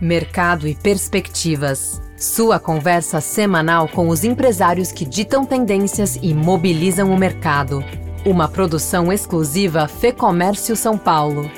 Mercado e Perspectivas. Sua conversa semanal com os empresários que ditam tendências e mobilizam o mercado. Uma produção exclusiva Fê Comércio São Paulo.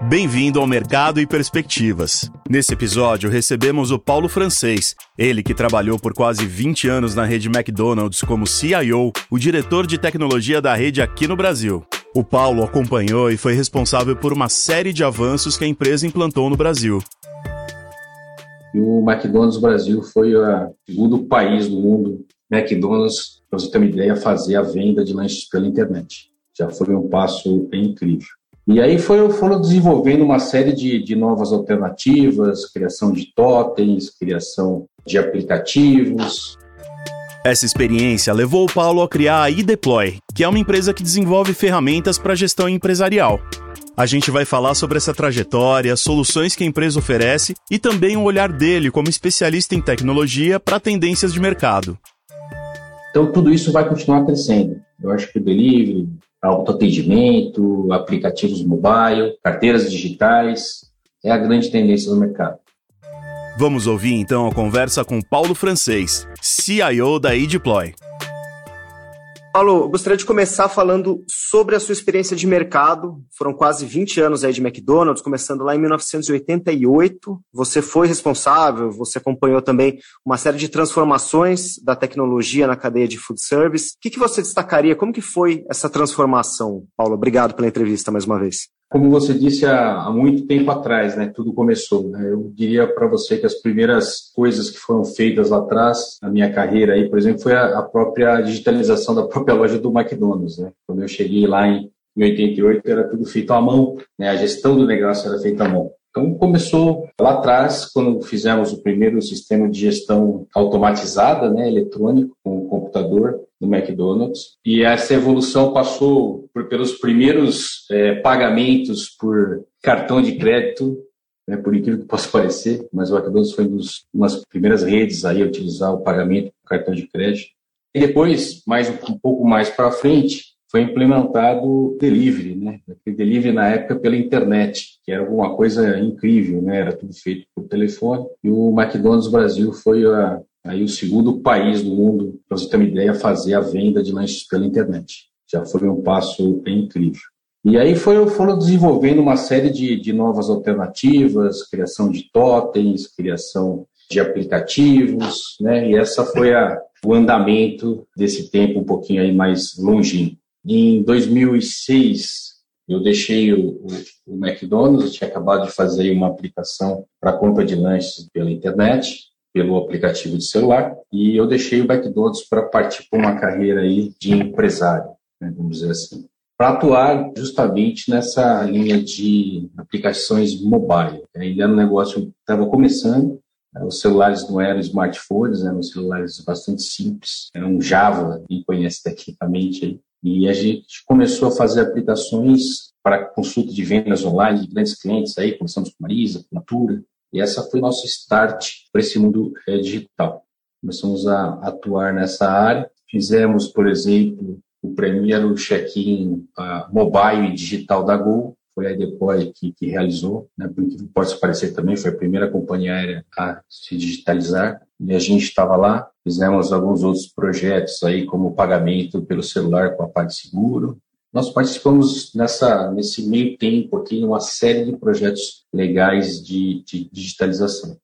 Bem-vindo ao Mercado e Perspectivas. Nesse episódio, recebemos o Paulo Francês, ele que trabalhou por quase 20 anos na rede McDonald's como CIO, o diretor de tecnologia da rede aqui no Brasil. O Paulo acompanhou e foi responsável por uma série de avanços que a empresa implantou no Brasil. O McDonald's Brasil foi o segundo país do mundo, McDonald's, para você ter uma ideia, fazer a venda de lanches pela internet. Já foi um passo incrível. E aí foi, foram desenvolvendo uma série de, de novas alternativas, criação de totens, criação de aplicativos, essa experiência levou o Paulo a criar a eDeploy, que é uma empresa que desenvolve ferramentas para gestão empresarial. A gente vai falar sobre essa trajetória, soluções que a empresa oferece e também o olhar dele como especialista em tecnologia para tendências de mercado. Então, tudo isso vai continuar crescendo. Eu acho que o delivery, autoatendimento, aplicativos mobile, carteiras digitais, é a grande tendência do mercado. Vamos ouvir então a conversa com Paulo Francês, CIO da eDeploy. Paulo, gostaria de começar falando sobre a sua experiência de mercado. Foram quase 20 anos aí de McDonald's, começando lá em 1988. Você foi responsável, você acompanhou também uma série de transformações da tecnologia na cadeia de food service. O que, que você destacaria? Como que foi essa transformação, Paulo? Obrigado pela entrevista mais uma vez como você disse há, há, muito tempo atrás, né, tudo começou. Né? Eu diria para você que as primeiras coisas que foram feitas lá atrás, na minha carreira aí, por exemplo, foi a, a própria digitalização da própria loja do McDonald's. Né? Quando eu cheguei lá em, em 88, era tudo feito à mão, né? a gestão do negócio era feita à mão. Então começou lá atrás, quando fizemos o primeiro sistema de gestão automatizada, né, eletrônico, com o computador no McDonald's. E essa evolução passou por, pelos primeiros é, pagamentos por cartão de crédito, né, por incrível que possa parecer, mas o McDonald's foi uma das primeiras redes aí a utilizar o pagamento por cartão de crédito. E depois, mais um, um pouco mais para frente, foi implementado delivery, né? Delivery na época pela internet, que era alguma coisa incrível, né? Era tudo feito por telefone. E o McDonald's Brasil foi a, aí o segundo país do mundo, para você ter uma ideia, fazer a venda de lanches pela internet. Já foi um passo incrível. E aí foram, foram desenvolvendo uma série de, de novas alternativas, criação de totens, criação de aplicativos, né? E essa foi a, o andamento desse tempo um pouquinho aí mais longínquo. Em 2006, eu deixei o, o, o McDonald's, eu tinha acabado de fazer uma aplicação para compra de lanches pela internet, pelo aplicativo de celular, e eu deixei o McDonald's para partir para uma carreira aí de empresário, né, vamos dizer assim, para atuar justamente nessa linha de aplicações mobile. Ainda era um negócio que estava começando, né, os celulares não eram smartphones, eram celulares bastante simples, eram Java, quem conhece tecnicamente aí. E a gente começou a fazer aplicações para consulta de vendas online de grandes clientes aí, começamos com Marisa, com Natura, e essa foi nosso start para esse mundo é, digital. Começamos a atuar nessa área, fizemos, por exemplo, o primeiro check-in uh, mobile e digital da Gol, foi a Deploy que, que realizou, né, por pode parecer também, foi a primeira companhia aérea a se digitalizar, e a gente estava lá, fizemos alguns outros projetos aí, como pagamento pelo celular com a PagSeguro. Nós participamos nessa, nesse meio tempo aqui, uma série de projetos legais de, de digitalização.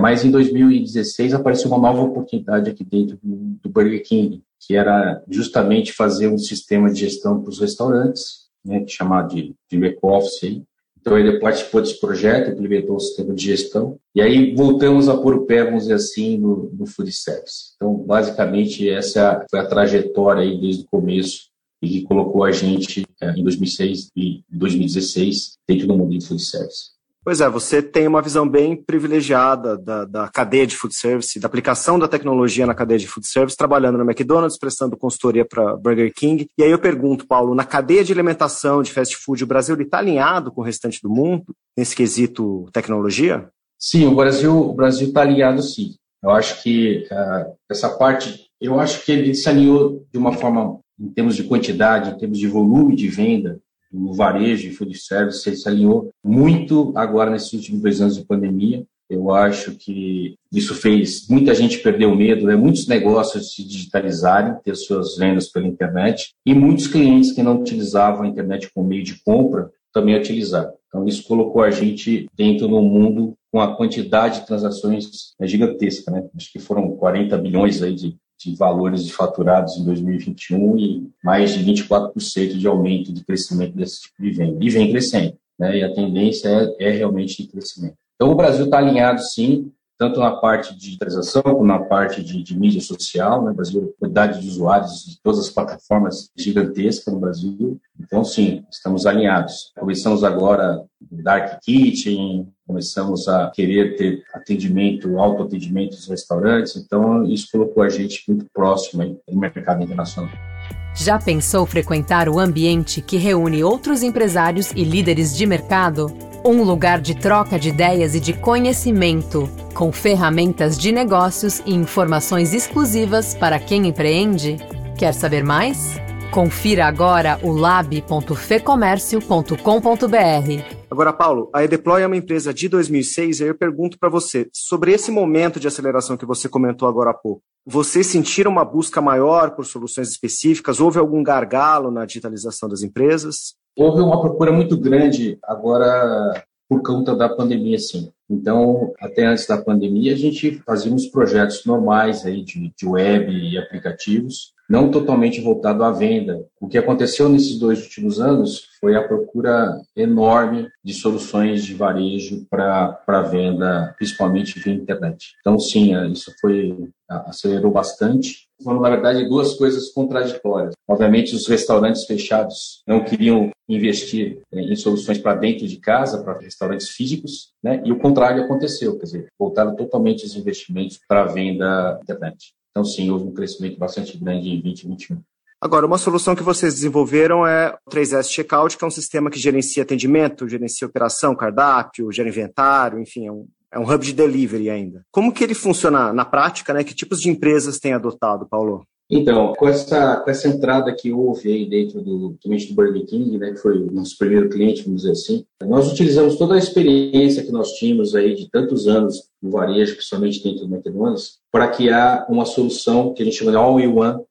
Mas em 2016 apareceu uma nova oportunidade aqui dentro do Burger King, que era justamente fazer um sistema de gestão para os restaurantes, né, é chamado de, de back-office. Então, ele participou desse projeto, implementou o sistema de gestão, e aí voltamos a pôr o pé, vamos dizer assim, no, no food service. Então, basicamente, essa foi a trajetória aí desde o começo e que colocou a gente é, em 2006 e 2016 dentro do mundo de food service. Pois é, você tem uma visão bem privilegiada da, da, cadeia de food service, da aplicação da tecnologia na cadeia de food service, trabalhando no McDonald's, prestando consultoria para Burger King. E aí eu pergunto, Paulo, na cadeia de alimentação de fast food, o Brasil está alinhado com o restante do mundo nesse quesito tecnologia? Sim, o Brasil o Brasil está alinhado, sim. Eu acho que uh, essa parte, eu acho que ele se alinhou de uma forma, em termos de quantidade, em termos de volume de venda, o varejo e food service se alinhou muito agora nesses últimos dois anos de pandemia. Eu acho que isso fez muita gente perder o medo, né? muitos negócios se digitalizarem, ter suas vendas pela internet, e muitos clientes que não utilizavam a internet como meio de compra também utilizaram. Então, isso colocou a gente dentro de um mundo com a quantidade de transações né, gigantesca. Né? Acho que foram 40 bilhões aí de, de valores de faturados em 2021 e mais de 24% de aumento de crescimento desse tipo de venda. E vem crescendo, né? e a tendência é, é realmente de crescimento. Então, o Brasil está alinhado, sim, tanto na parte de digitalização como na parte de, de mídia social. Né? O Brasil, quantidade de usuários de todas as plataformas gigantesca no Brasil. Então, sim, estamos alinhados. Começamos agora Dark Kitchen, começamos a querer ter atendimento, autoatendimento dos restaurantes. Então, isso colocou a gente muito próximo no mercado internacional. Já pensou frequentar o ambiente que reúne outros empresários e líderes de mercado? Um lugar de troca de ideias e de conhecimento, com ferramentas de negócios e informações exclusivas para quem empreende? Quer saber mais? Confira agora o lab.fecomércio.com.br. Agora, Paulo, a Edeploy é uma empresa de 2006 e eu pergunto para você, sobre esse momento de aceleração que você comentou agora há pouco, você sentiram uma busca maior por soluções específicas? Houve algum gargalo na digitalização das empresas? Houve uma procura muito grande agora por conta da pandemia, sim. Então, até antes da pandemia, a gente fazia uns projetos normais aí de, de web e aplicativos, não totalmente voltado à venda. O que aconteceu nesses dois últimos anos foi a procura enorme de soluções de varejo para venda, principalmente via internet. Então, sim, isso foi acelerou bastante. Foram, na verdade, duas coisas contraditórias. Obviamente, os restaurantes fechados não queriam investir em soluções para dentro de casa, para restaurantes físicos, né? e o contrário aconteceu, quer dizer, voltaram totalmente os investimentos para a venda internet. Então, sim, houve um crescimento bastante grande em 2021. Agora, uma solução que vocês desenvolveram é o 3S Checkout, que é um sistema que gerencia atendimento, gerencia operação, cardápio, gera inventário, enfim, é um, é um hub de delivery ainda. Como que ele funciona na prática, né? Que tipos de empresas têm adotado, Paulo? Então, com essa, com essa entrada que houve aí dentro do cliente do Burger King, né, que foi o nosso primeiro cliente, vamos dizer assim, nós utilizamos toda a experiência que nós tínhamos aí de tantos anos no varejo, principalmente dentro do McDonald's, para criar uma solução que a gente chama de all-in-one,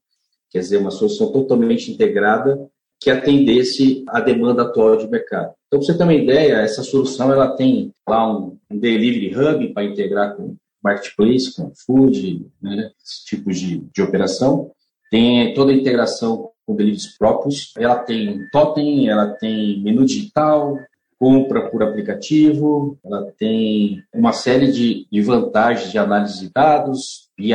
quer dizer, uma solução totalmente integrada que atendesse à demanda atual de mercado. Então, para você ter uma ideia, essa solução ela tem lá um, um delivery hub para integrar com marketplace, com food, né, esse tipo de, de operação. Tem toda a integração com deliveries próprios. Ela tem totem, ela tem menu digital, compra por aplicativo, ela tem uma série de, de vantagens de análise de dados, BI.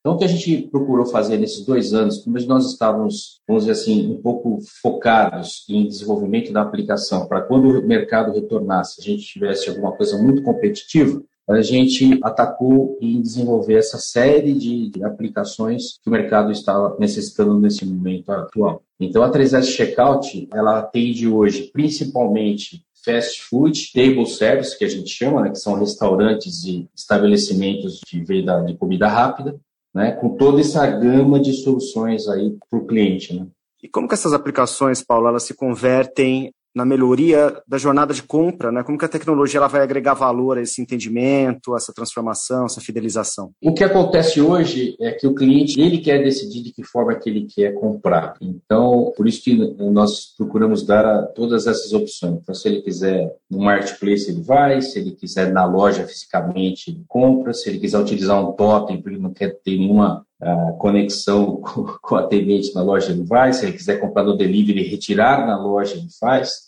Então, o que a gente procurou fazer nesses dois anos, como nós estávamos, vamos dizer assim, um pouco focados em desenvolvimento da aplicação, para quando o mercado retornasse, a gente tivesse alguma coisa muito competitiva, a gente atacou em desenvolver essa série de, aplicações que o mercado está necessitando nesse momento atual. Então, a 3S Checkout, ela atende hoje principalmente fast food, table service, que a gente chama, né, que são restaurantes e estabelecimentos de venda de comida rápida, né, com toda essa gama de soluções aí para o cliente. Né. E como que essas aplicações, Paulo, elas se convertem na melhoria da jornada de compra, né? Como que a tecnologia ela vai agregar valor a esse entendimento, a essa transformação, essa fidelização? O que acontece hoje é que o cliente ele quer decidir de que forma que ele quer comprar. Então, por isso que nós procuramos dar todas essas opções. Então, se ele quiser no marketplace ele vai, se ele quiser na loja fisicamente ele compra, se ele quiser utilizar um totem porque não quer ter nenhuma uh, conexão com, com o atendente na loja ele vai, se ele quiser comprar no delivery e retirar na loja ele faz.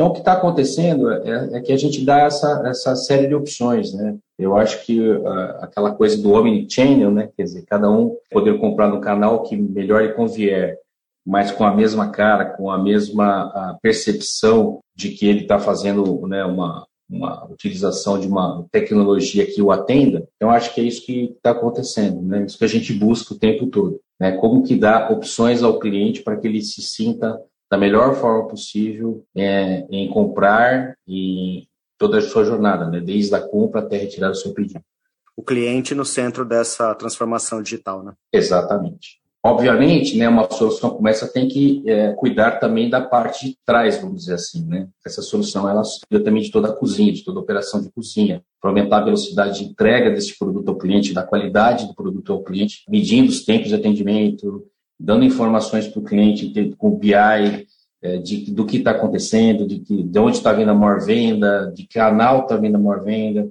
Então, o que está acontecendo é, é, que a gente dá essa, essa série de opções, né? Eu acho que uh, aquela coisa do omnichannel, né? Quer dizer, cada um poder comprar no canal que melhor lhe convier, mas com a mesma cara, com a mesma percepção de que ele está fazendo né, uma, uma utilização de uma tecnologia que o atenda, então acho que é isso que está acontecendo, né? Isso que a gente busca o tempo todo, né? Como que dá opções ao cliente para que ele se sinta da melhor forma possível é, em comprar e toda a sua jornada, né? desde a compra até retirar o seu pedido. O cliente no centro dessa transformação digital, né? Exatamente. Obviamente, né, uma solução como essa tem que é, cuidar também da parte de trás, vamos dizer assim, né? Essa solução ela cuida também de toda a cozinha, de toda a operação de cozinha, para aumentar a velocidade de entrega desse produto ao cliente, da qualidade do produto ao cliente, medindo os tempos de atendimento, dando informações para o cliente com BI, de, do que está acontecendo, de, que, de onde está vindo a maior venda, de que canal está vindo a maior venda.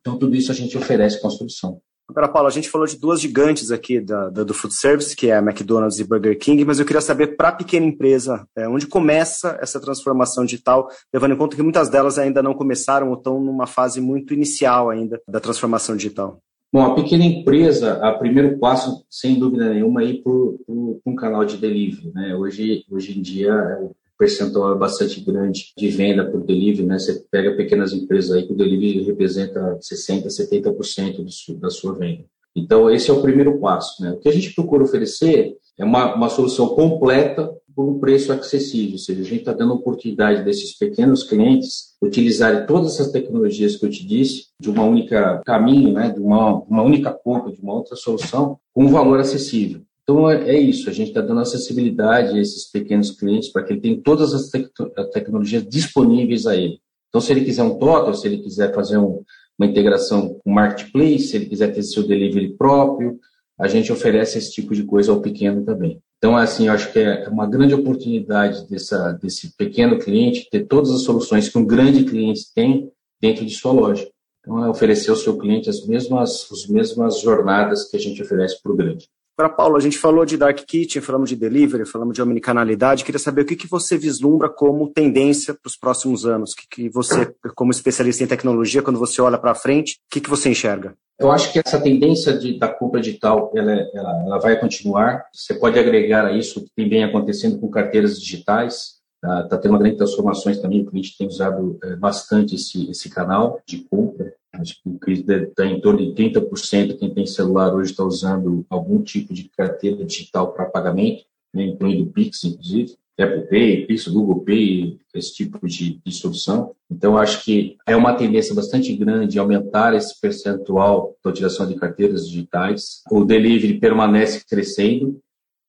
Então, tudo isso a gente oferece com a solução. Agora, Paulo, a gente falou de duas gigantes aqui da, da, do food service, que é a McDonald's e Burger King, mas eu queria saber para a pequena empresa, é, onde começa essa transformação digital, levando em conta que muitas delas ainda não começaram ou estão numa fase muito inicial ainda da transformação digital. Bom, a pequena empresa, o primeiro passo, sem dúvida nenhuma, é ir para um canal de delivery. Né? Hoje, hoje em dia, o percentual é bastante grande de venda por delivery. Né? Você pega pequenas empresas aí que o delivery representa 60%, 70% do, da sua venda. Então, esse é o primeiro passo. Né? O que a gente procura oferecer é uma, uma solução completa por um preço acessível, ou seja, a gente está dando oportunidade desses pequenos clientes utilizarem todas essas tecnologias que eu te disse de uma única caminho, né, de uma, uma única compra, de uma outra solução, com um valor acessível. Então é, é isso, a gente está dando acessibilidade a esses pequenos clientes para que ele tenha todas as tec tecnologias disponíveis a ele. Então, se ele quiser um total, se ele quiser fazer um, uma integração com marketplace, se ele quiser ter seu delivery próprio, a gente oferece esse tipo de coisa ao pequeno também. Então, assim, eu acho que é uma grande oportunidade dessa, desse pequeno cliente ter todas as soluções que um grande cliente tem dentro de sua loja. Então, é oferecer ao seu cliente as mesmas, as mesmas jornadas que a gente oferece para o grande. Agora, Paulo, a gente falou de Dark Kitchen, falamos de delivery, falamos de omnicanalidade. Queria saber o que, que você vislumbra como tendência para os próximos anos. O que, que você, como especialista em tecnologia, quando você olha para frente, o que, que você enxerga? Eu acho que essa tendência de, da compra digital ela, ela, ela vai continuar. Você pode agregar a isso o que tem bem acontecendo com carteiras digitais. Está tá tendo uma grande transformações também, o cliente tem usado é, bastante esse, esse canal de compra. Acho que está em torno de 30% quem tem celular hoje está usando algum tipo de carteira digital para pagamento, né, incluindo Pix, inclusive, Apple Pay, Pix, Google Pay, esse tipo de, de solução. Então, acho que é uma tendência bastante grande aumentar esse percentual da utilização de carteiras digitais. O delivery permanece crescendo,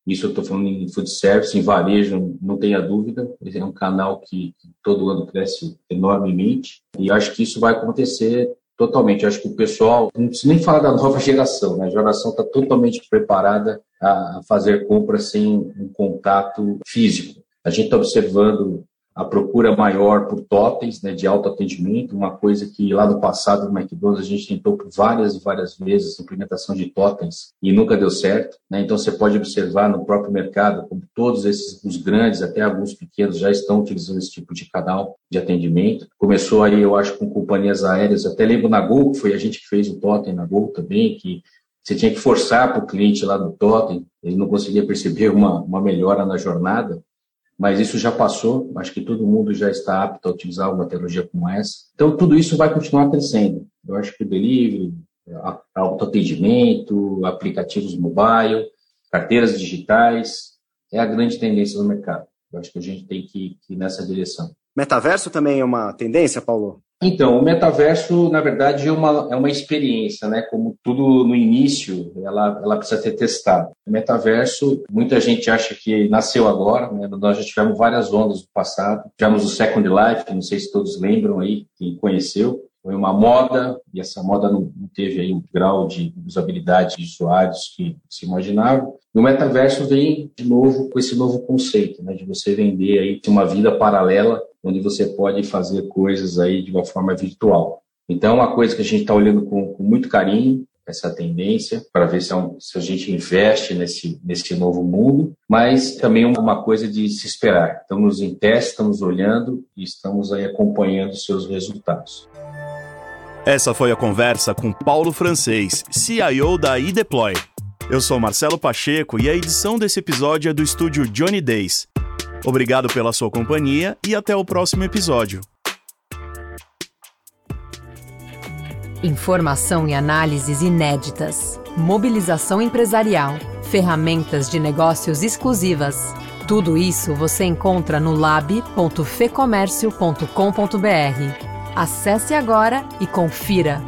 isso eu estou falando em food service, em varejo, não tenha dúvida. É um canal que todo ano cresce enormemente. E acho que isso vai acontecer totalmente. Acho que o pessoal, não preciso nem falar da nova geração, né? a geração está totalmente preparada a fazer compras sem um contato físico. A gente está observando a procura maior por totens né, de autoatendimento, uma coisa que lá no passado no McDonald's a gente tentou por várias e várias vezes a implementação de totens e nunca deu certo. Né? Então você pode observar no próprio mercado como todos esses, os grandes, até alguns pequenos, já estão utilizando esse tipo de canal de atendimento. Começou aí, eu acho, com companhias aéreas, até lembro na Gol, que foi a gente que fez o totem na Gol também, que você tinha que forçar para o cliente lá no totem, ele não conseguia perceber uma, uma melhora na jornada mas isso já passou, acho que todo mundo já está apto a utilizar uma tecnologia como essa. Então, tudo isso vai continuar crescendo. Eu acho que o delivery, autoatendimento, aplicativos mobile, carteiras digitais, é a grande tendência do mercado. Eu acho que a gente tem que ir nessa direção. Metaverso também é uma tendência, Paulo? Então, o metaverso, na verdade, é uma, é uma experiência, né? Como tudo no início, ela, ela precisa ser testada. O metaverso, muita gente acha que nasceu agora, né? Nós já tivemos várias ondas no passado. Tivemos o Second Life, não sei se todos lembram aí, quem conheceu. Foi uma moda, e essa moda não, não teve aí um grau de usabilidade de usuários que se imaginava. E o metaverso vem de novo com esse novo conceito, né? De você vender aí uma vida paralela onde você pode fazer coisas aí de uma forma virtual. Então, é uma coisa que a gente está olhando com, com, muito carinho, essa tendência, para ver se, é um, se, a gente investe nesse, nesse novo mundo, mas também uma coisa de se esperar. Estamos em teste, estamos olhando e estamos aí acompanhando os seus resultados. Essa foi a conversa com Paulo Francês, CIO da iDeploy. Eu sou Marcelo Pacheco e a edição desse episódio é do estúdio Johnny Days. Obrigado pela sua companhia e até o próximo episódio. Informação e análises inéditas, mobilização empresarial, ferramentas de negócios exclusivas. Tudo isso você encontra no lab.fecomércio.com.br. Acesse agora e confira.